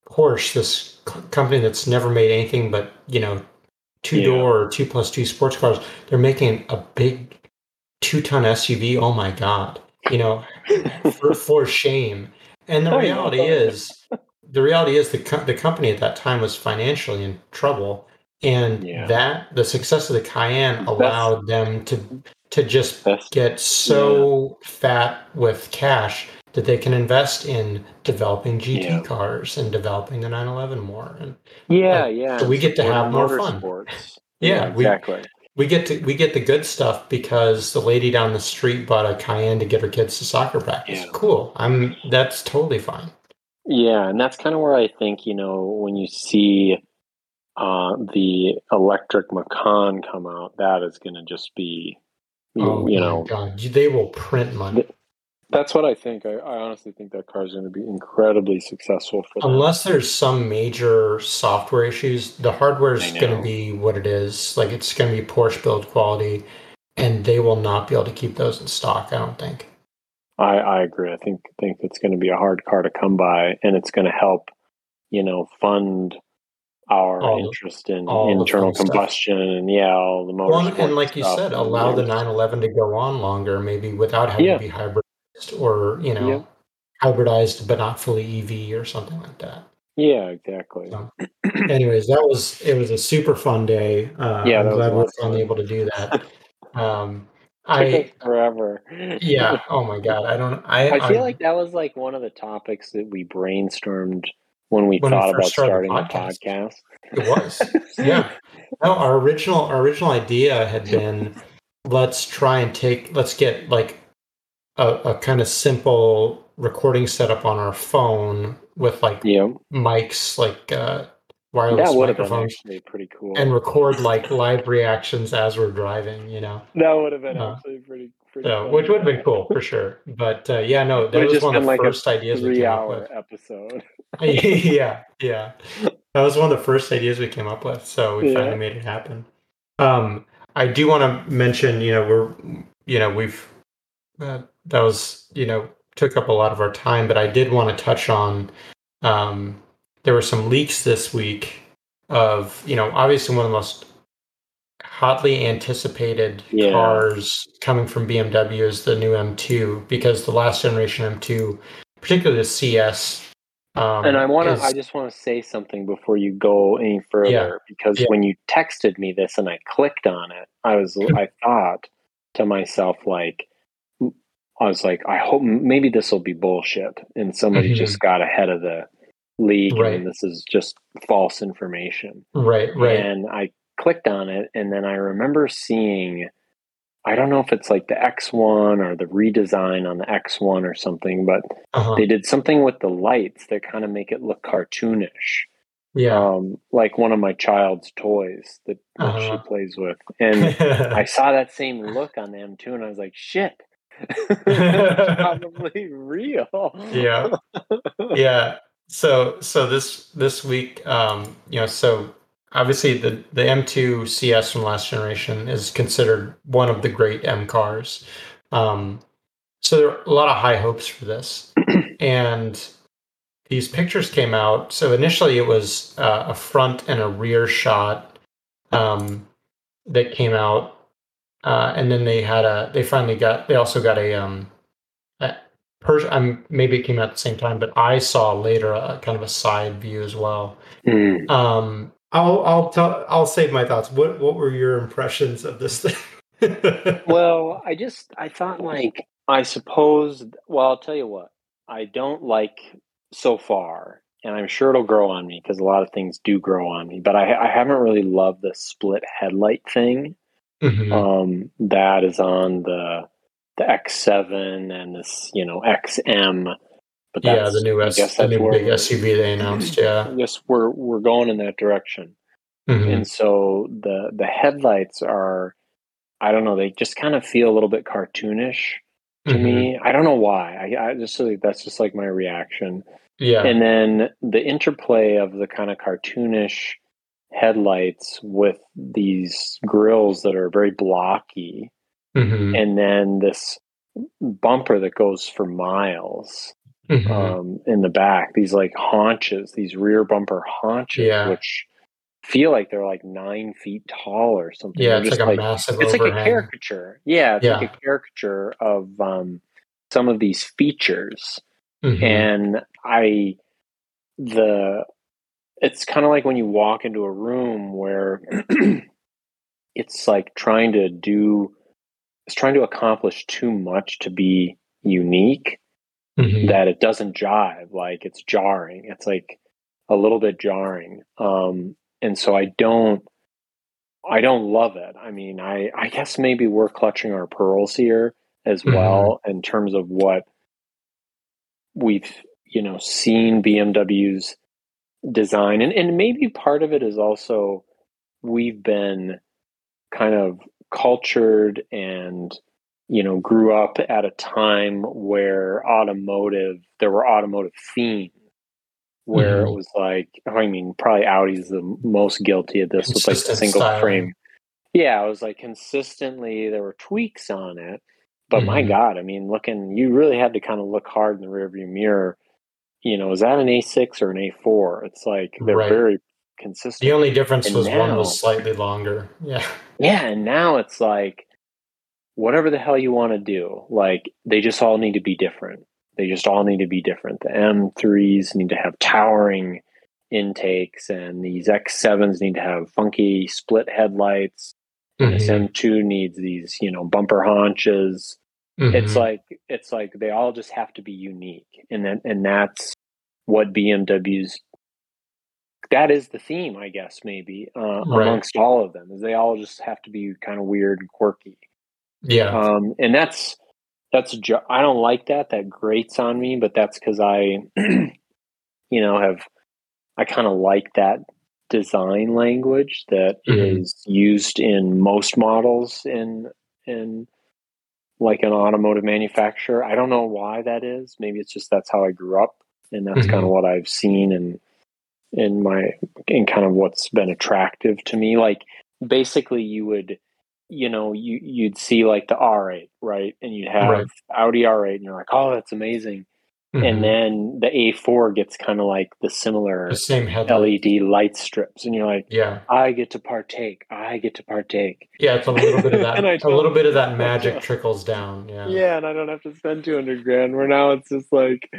porsche this company that's never made anything but you know two door yeah. or two plus two sports cars. They're making a big two ton SUV. Oh my god! You know, for, for shame. And the oh, reality is, the reality is the co- the company at that time was financially in trouble, and yeah. that the success of the Cayenne allowed them to to just get so yeah. fat with cash that they can invest in developing GT yeah. cars and developing the 911 more. And yeah, uh, yeah. So we get to have more fun. Yeah, yeah, exactly. We, we get to we get the good stuff because the lady down the street bought a Cayenne to get her kids to soccer practice. Yeah. Cool. I'm that's totally fine. Yeah, and that's kind of where I think you know when you see uh, the electric Macan come out, that is going to just be, oh, you know, God. they will print money. That's what I think. I, I honestly think that car is going to be incredibly successful them. Unless there's some major software issues, the hardware is going to be what it is. Like it's going to be Porsche build quality, and they will not be able to keep those in stock. I don't think. I, I agree. I think think it's going to be a hard car to come by, and it's going to help, you know, fund our all interest in internal combustion stuff. and yeah, all the motor. Well, and like you said, allow the 911 to go on longer, maybe without having yeah. to be hybrid or you know hybridized but not fully EV or something like that. Yeah, exactly. So, anyways, that was it was a super fun day. Uh, yeah, I'm glad we are finally able to do that. Um, I forever. Yeah. Oh my god. I don't. I. I feel I'm, like that was like one of the topics that we brainstormed when we when thought we about starting the podcast. the podcast. It was. yeah. No, our original our original idea had been let's try and take let's get like a, a kind of simple recording setup on our phone with like yeah. mics, like uh, wireless that microphones, actually pretty cool, and record like live reactions as we're driving. You know, that would have been uh, actually pretty. pretty so, which would have been cool for sure. But uh, yeah, no, that was one of the like first ideas we came up with. Episode. yeah, yeah, that was one of the first ideas we came up with. So we yeah. finally made it happen. Um, I do want to mention, you know, we're, you know, we've uh, that was you know took up a lot of our time, but I did want to touch on. Um, there were some leaks this week of you know obviously one of the most hotly anticipated yeah. cars coming from BMW is the new M2 because the last generation M2, particularly the CS. Um, and I want to, I just want to say something before you go any further yeah. because yeah. when you texted me this and I clicked on it, I was, I thought to myself like, I was like, I hope maybe this will be bullshit, and somebody mm-hmm. just got ahead of the league, right. and this is just false information. Right, right. And I clicked on it, and then I remember seeing, I don't know if it's like the X1 or the redesign on the X1 or something, but uh-huh. they did something with the lights that kind of make it look cartoonish. Yeah. Um, like one of my child's toys that, that uh-huh. she plays with. And I saw that same look on the M2 and I was like, shit, probably real. yeah. Yeah. So so this this week, um, you know, so obviously the the M2 CS from last generation is considered one of the great M cars. Um, so there are a lot of high hopes for this, and these pictures came out. So initially, it was uh, a front and a rear shot um, that came out uh, and then they had a they finally got they also got a um a Pers- I'm maybe it came out at the same time, but I saw later a kind of a side view as well. Mm. Um, I'll I'll tell I'll save my thoughts. What what were your impressions of this thing? well, I just I thought like I suppose. Well, I'll tell you what I don't like so far, and I'm sure it'll grow on me because a lot of things do grow on me. But I, I haven't really loved the split headlight thing. Mhm. Um, that is on the the X7 and this, you know, XM. But yeah, the new S, the new big SUV they announced. Yeah. Guess we're we're going in that direction. Mhm. And so the the headlights are, I don't know, they just kind of feel a little bit cartoonish to Mhm. me. I don't know why. I, I just like that's just like my reaction. Yeah. And then the interplay of the kind of cartoonish headlights with these grills that are very blocky, Mhm. and then this bumper that goes for miles Mhm. um, in the back. These like haunches, these rear bumper haunches, Yeah. which feel like they're like nine feet tall or something. yeah, it's just like a massive it's like a caricature. Yeah, it's like a caricature of um, some of these features Mhm. and i the it's kind of like when you walk into a room where it's like trying to do it's trying to accomplish too much to be unique Mhm. that it doesn't jive like it's jarring it's like a little bit jarring um and so i don't i don't love it i mean i i guess maybe we're clutching our pearls here as Mhm. well in terms of what we've you know seen bmw's design and and maybe part of it is also we've been kind of cultured and you know grew up at a time where automotive there were automotive themes where Mhm. it was like i mean probably audi's the most guilty of this with like the single styling. frame yeah it was like consistently there were tweaks on it but my Mhm. god i mean looking you really had to kind of look hard in the rearview mirror you know is that an a6 or an a4 it's like they're Right. very consistent The only difference And was one was slightly longer. Yeah. yeah, and now it's like whatever the hell you want to do, like they just all need to be different. They just all need to be different. The M3s need to have towering intakes and these X7s need to have funky split headlights. And this Mhm. M2 needs these, you know, bumper haunches. It's Mhm. like it's like they all just have to be unique. And then and that's what BMW's that is the theme, I guess, maybe, uh, Right. amongst all of them, is they all just have to be kind of weird and quirky. yeah. Um, and that's that's ju- I don't like that. That grates on me, but that's because I, you know, have I kind of like that design language that is Mhm. used in most models in in like an automotive manufacturer. I don't know why that is. Maybe it's just that's how I grew up, and that's mm-hmm. kind of what I've seen and in my in kind of what's been attractive to me. Like basically, you would you know you you'd see like the R8 right, and you'd have Right. Audi R8, and you're like, oh, that's amazing. Mhm. And then the A4 gets kind of like the similar the same headlight. LED light strips, and you're like, Yeah. I get to partake. I get to partake. Yeah, it's a little bit of that. And I a little bit of that magic trickles down. Yeah. Yeah, and I don't have to spend two hundred grand. Where now it's just like,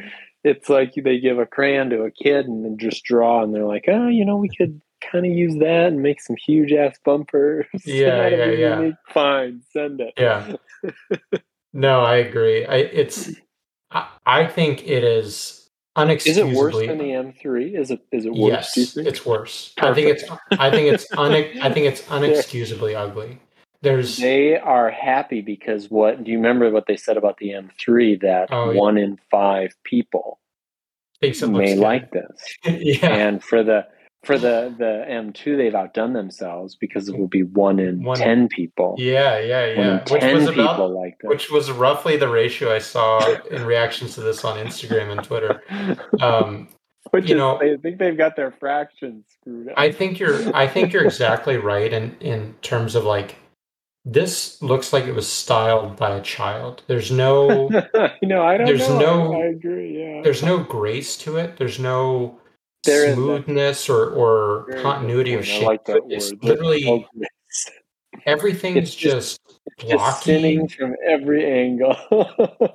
it's like they give a crayon to a kid and then just draw, and they're like, oh, you know, we could kind of use that and make some huge ass bumpers. Yeah, yeah, yeah. Fine, send it. Yeah. No, I agree. I it's I, I think it is unexcusably Is it worse than the M3? Is it? Is it worse? Yes, do you think? it's worse. I think it's I think it's une, I think it's unexcusably ugly. There's They are happy because what? Do you remember what they said about the M3? That Oh, yeah. one in five people may like this. yeah. and for the for the the M2 they've outdone themselves because it will be one in One ten people. Yeah, yeah, yeah. Which ten was people about like this. which was roughly the ratio I saw in reactions to this on Instagram and Twitter. Um, Which you is, know- I think they've got their fractions screwed up. I think you're I think you're exactly right in in terms of like this looks like it was styled by a child. There's no no, I don't There's know. no- I agree. Yeah, there's no grace to it. There's no There smoothness or or continuity of shape. like that It's word. literally everything's It's just, just blocky. from every angle.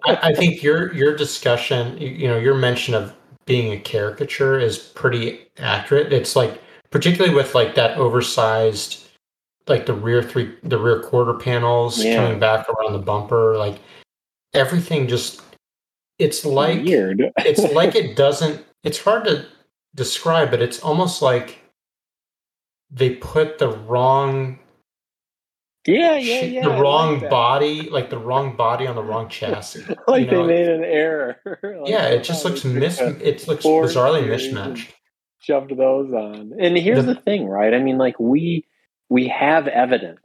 I, I think your your discussion, you, you know, your mention of being a caricature is pretty accurate. It's like particularly with like that oversized, like the rear three, the rear quarter panels Yeah. coming back around the bumper, like everything just. It's like weird. it's like it doesn't. It's hard to describe, but it's almost like they put the wrong yeah, yeah, yeah. the wrong like body, like the wrong body on the wrong chassis. like you know? they made an error. Like, yeah, it oh, just oh, looks mis. It looks bizarrely mismatched. Shoved those on. And here's The- the thing, right? I mean, like we we have evidence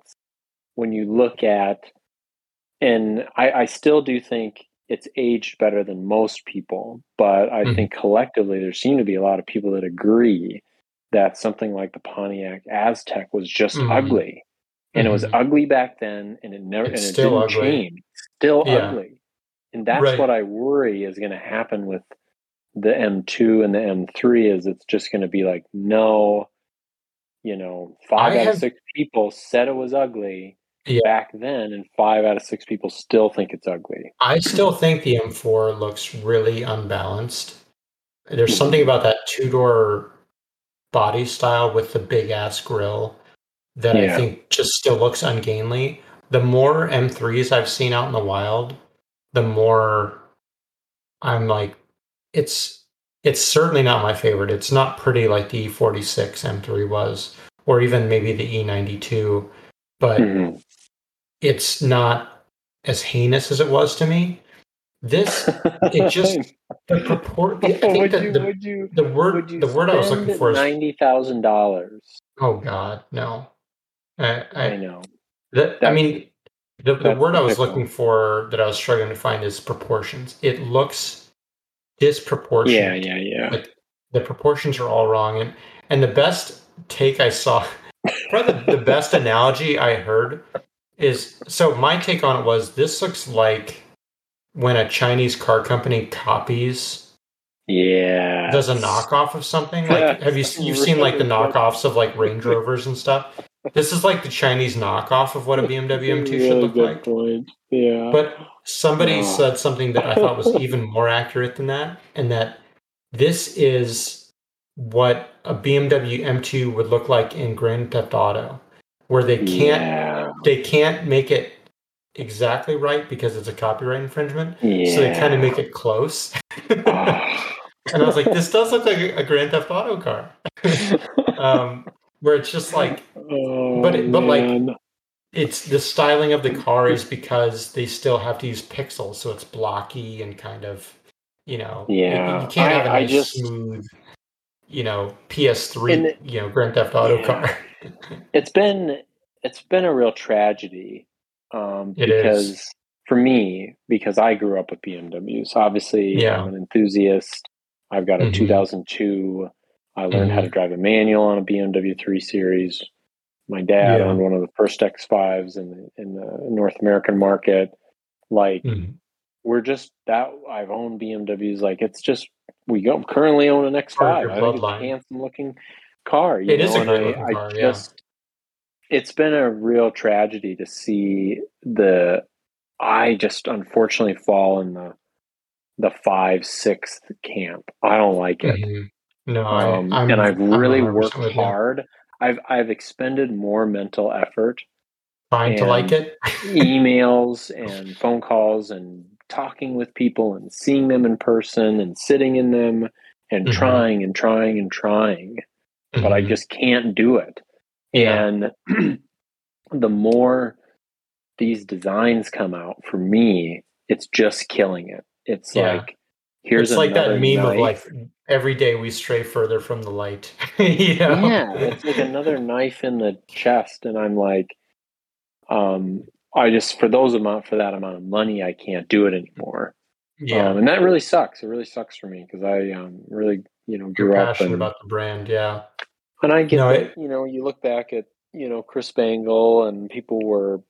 when you look at, and I, I still do think it's aged better than most people, but I Mhm. think collectively there seem to be a lot of people that agree that something like the Pontiac Aztek was just Mhm. ugly. And it was Mhm. ugly back then, and it never It's and it still didn't ugly. change. Still Yeah. ugly, and that's Right. what I worry is going to happen with the M2 and the M3. Is it's just going to be like no, you know, five I out have- of six people said it was ugly Yeah. back then, and five out of six people still think it's ugly. I still think the M4 looks really unbalanced. There's something about that two door body style with the big ass grill that I think just still looks ungainly. The more M3s I've seen out in the wild, the more I'm like, it's it's certainly not my favorite. It's not pretty like the E46 M3 was, or even maybe the E92, but Mhm. It's not as heinous as it was to me. This it just the purport. I think that you the, you the word the word I was looking for is ninety thousand dollars? oh god no. I, I I, know. the, I mean the, the word I was looking for that I was struggling to find is proportions. It looks Yeah, disproportionate. yeah, yeah. Like the proportions are all wrong, and and the best take I saw, probably the, the best analogy I heard is so my take on it was this looks like when a Chinese car company copies Yeah. does a knockoff of something like have you you've seen like the knockoffs of like Range Rovers and stuff this is like the Chinese knockoff of what a BMW M2 should look like point. Yeah. but somebody Oh. said something that I thought was even more accurate than that, and that this is what a BMW M2 would look like in Grand Theft Auto, where they can't Yeah. they can't make it exactly right because it's a copyright infringement, Yeah. so they kind of make it close. Oh. and I was like, this does look like a Grand Theft Auto car, um, where it's just like oh, but it- but, like, it's the styling of the car is because they still have to use pixels, so it's blocky and kind of, you know, Yeah, you, can't I- have a I nice, just- smooth, you know, PS3, And it- you know, Grand Theft Auto Yeah. car. it's been it's been a real tragedy um, It is. because for me because I grew up with BMWs. Obviously, Yeah. I'm an enthusiast. I've got a Mhm. 2002. I learned how to drive a manual on a BMW 3 Series. My dad Yeah. owned one of the first X5s in the, in the North American market. Like Mhm. We're just that I've owned BMWs. Like it's just we go currently own an X5. I think it's a handsome looking car. You It know, is a and great I, looking I car, yeah. just it's been a real tragedy to see the I just unfortunately fall in the the five sixth camp. I don't like it. Mhm. No, Um, I, and I've really worked hard. I've I've expended more mental effort trying to like it. emails and phone calls and talking with people and seeing them in person and sitting in them and Mhm. trying and trying and trying but I Mhm. just can't do it. Yeah. And the more these designs come out for me, it's just killing it. It's Yeah. like here's it's like that meme of like every day we stray further from the light. you know? yeah, it's like another knife in the chest, and I'm like, um, I just for those amount for that amount of money, I can't do it anymore. yeah. um, and that really sucks. It really sucks for me because I um, really you know You're grew up passionate and about the brand. Yeah. And I get No, that, it- you know, you look back at, you know, Chris Bangle and people were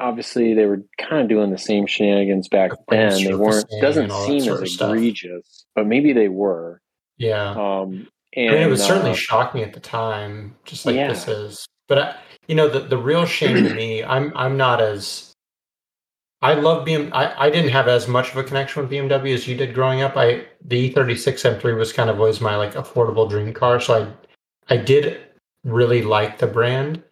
obviously they were kind of doing the same shenanigans back then. They weren't doesn't and all that seem as egregious, but maybe they were. Yeah. Um and I mean, it was certainly uh, shocking at the time, just like Yeah. this is. But I, you know, the the real shame to me, I'm I'm not as. I love BM. I, I didn't have as much of a connection with BMW as you did growing up. I the E36 M3 was kind of always my like affordable dream car, so I I did really like the brand.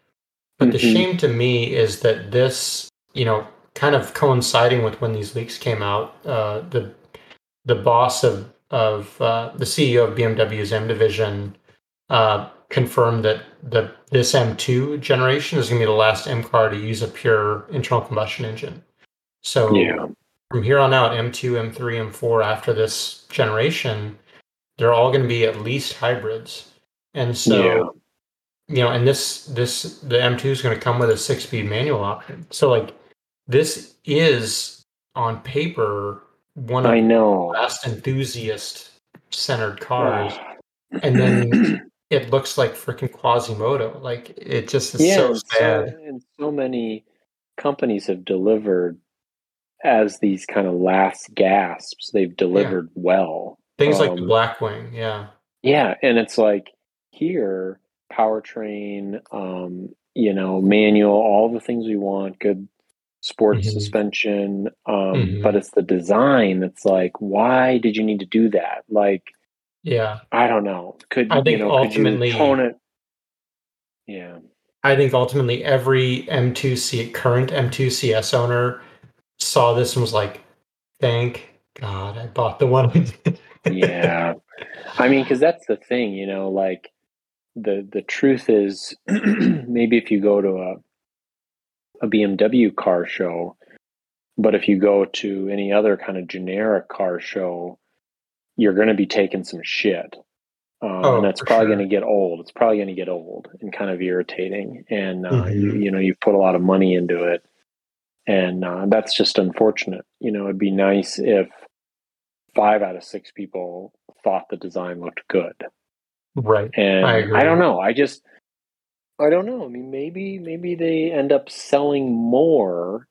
But the Mhm. shame to me is that this, you know, kind of coinciding with when these leaks came out, uh, the the boss of of uh, the CEO of BMW's M division uh, confirmed that the this M2 generation is going to be the last M car to use a pure internal combustion engine. So Yeah. from here on out, M2, M3, M4 after this generation, they're all going to be at least hybrids. And so, Yeah. you know, and this this the M2 is going to come with a six speed manual option. So like this is on paper one of I the know. last enthusiast centered cars. and then it looks like freaking Quasimodo. Like it just is yeah, so and so, sad. and so many companies have delivered as these kind of last gasps. They've delivered well. Things like the um, Blackwing, yeah. Yeah, and it's like here, powertrain, um, you know, manual, all the things we want, good sports Mhm. suspension. Um, Mhm. But it's the design that's like, why did you need to do that? Like, Yeah. I don't know. Could I think you know? ultimately- tone it? Yeah, I think ultimately every M2C current M2 CS owner saw this and was like, "Thank God I bought the one." I did." yeah. I mean, because that's the thing, you know. Like the the truth is, maybe if you go to a a BMW car show, but if you go to any other kind of generic car show, you're going to be taking some shit. Um, Oh, and that's probably sure. going to get old. It's probably going to get old and kind of irritating. And uh, you, Mhm. you know, you've put a lot of money into it, and uh, that's just unfortunate. You know, it'd be nice if five out of six people thought the design looked good. right. And I I, don't know. I just I don't know. I mean, maybe maybe they end up selling more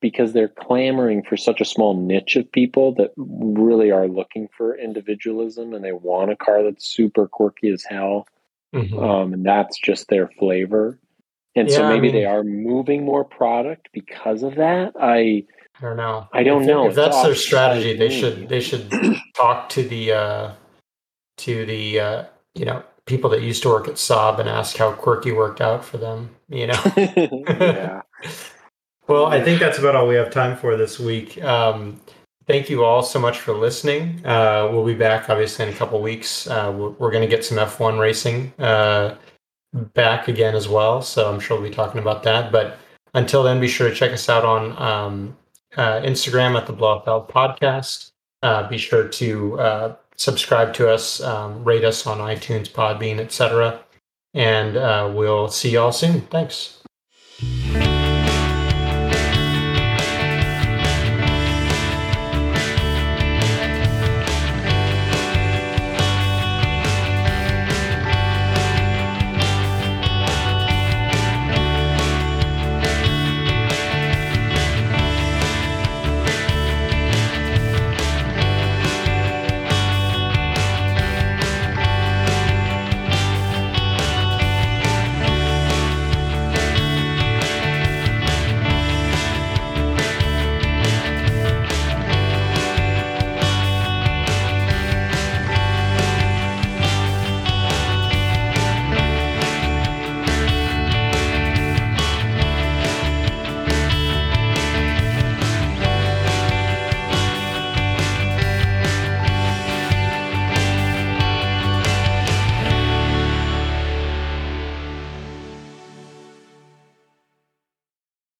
because they're clamoring for such a small niche of people that really are looking for individualism and they want a car that's super quirky as hell. Mhm. Um, and that's just their flavor. And so Yeah, I maybe they are moving more product because of that. I I don't know. I don't if, know. If It's that's their strategy, they should they should talk to the uh, to the uh, you know people that used to work at Saab and ask how quirky worked out for them. You know. yeah. Well, I think that's about all we have time for this week. Um, thank you all so much for listening. Uh, we'll be back obviously in a couple weeks. Uh, we're we're going to get some F1 racing uh, back again as well. So I'm sure we'll be talking about that. But until then, be sure to check us out on um, uh, Instagram at the Blofeld Podcast. Uh, be sure to uh, subscribe to us, um, rate us on iTunes, Podbean, etc. And we'll see y'all soon. Thanks.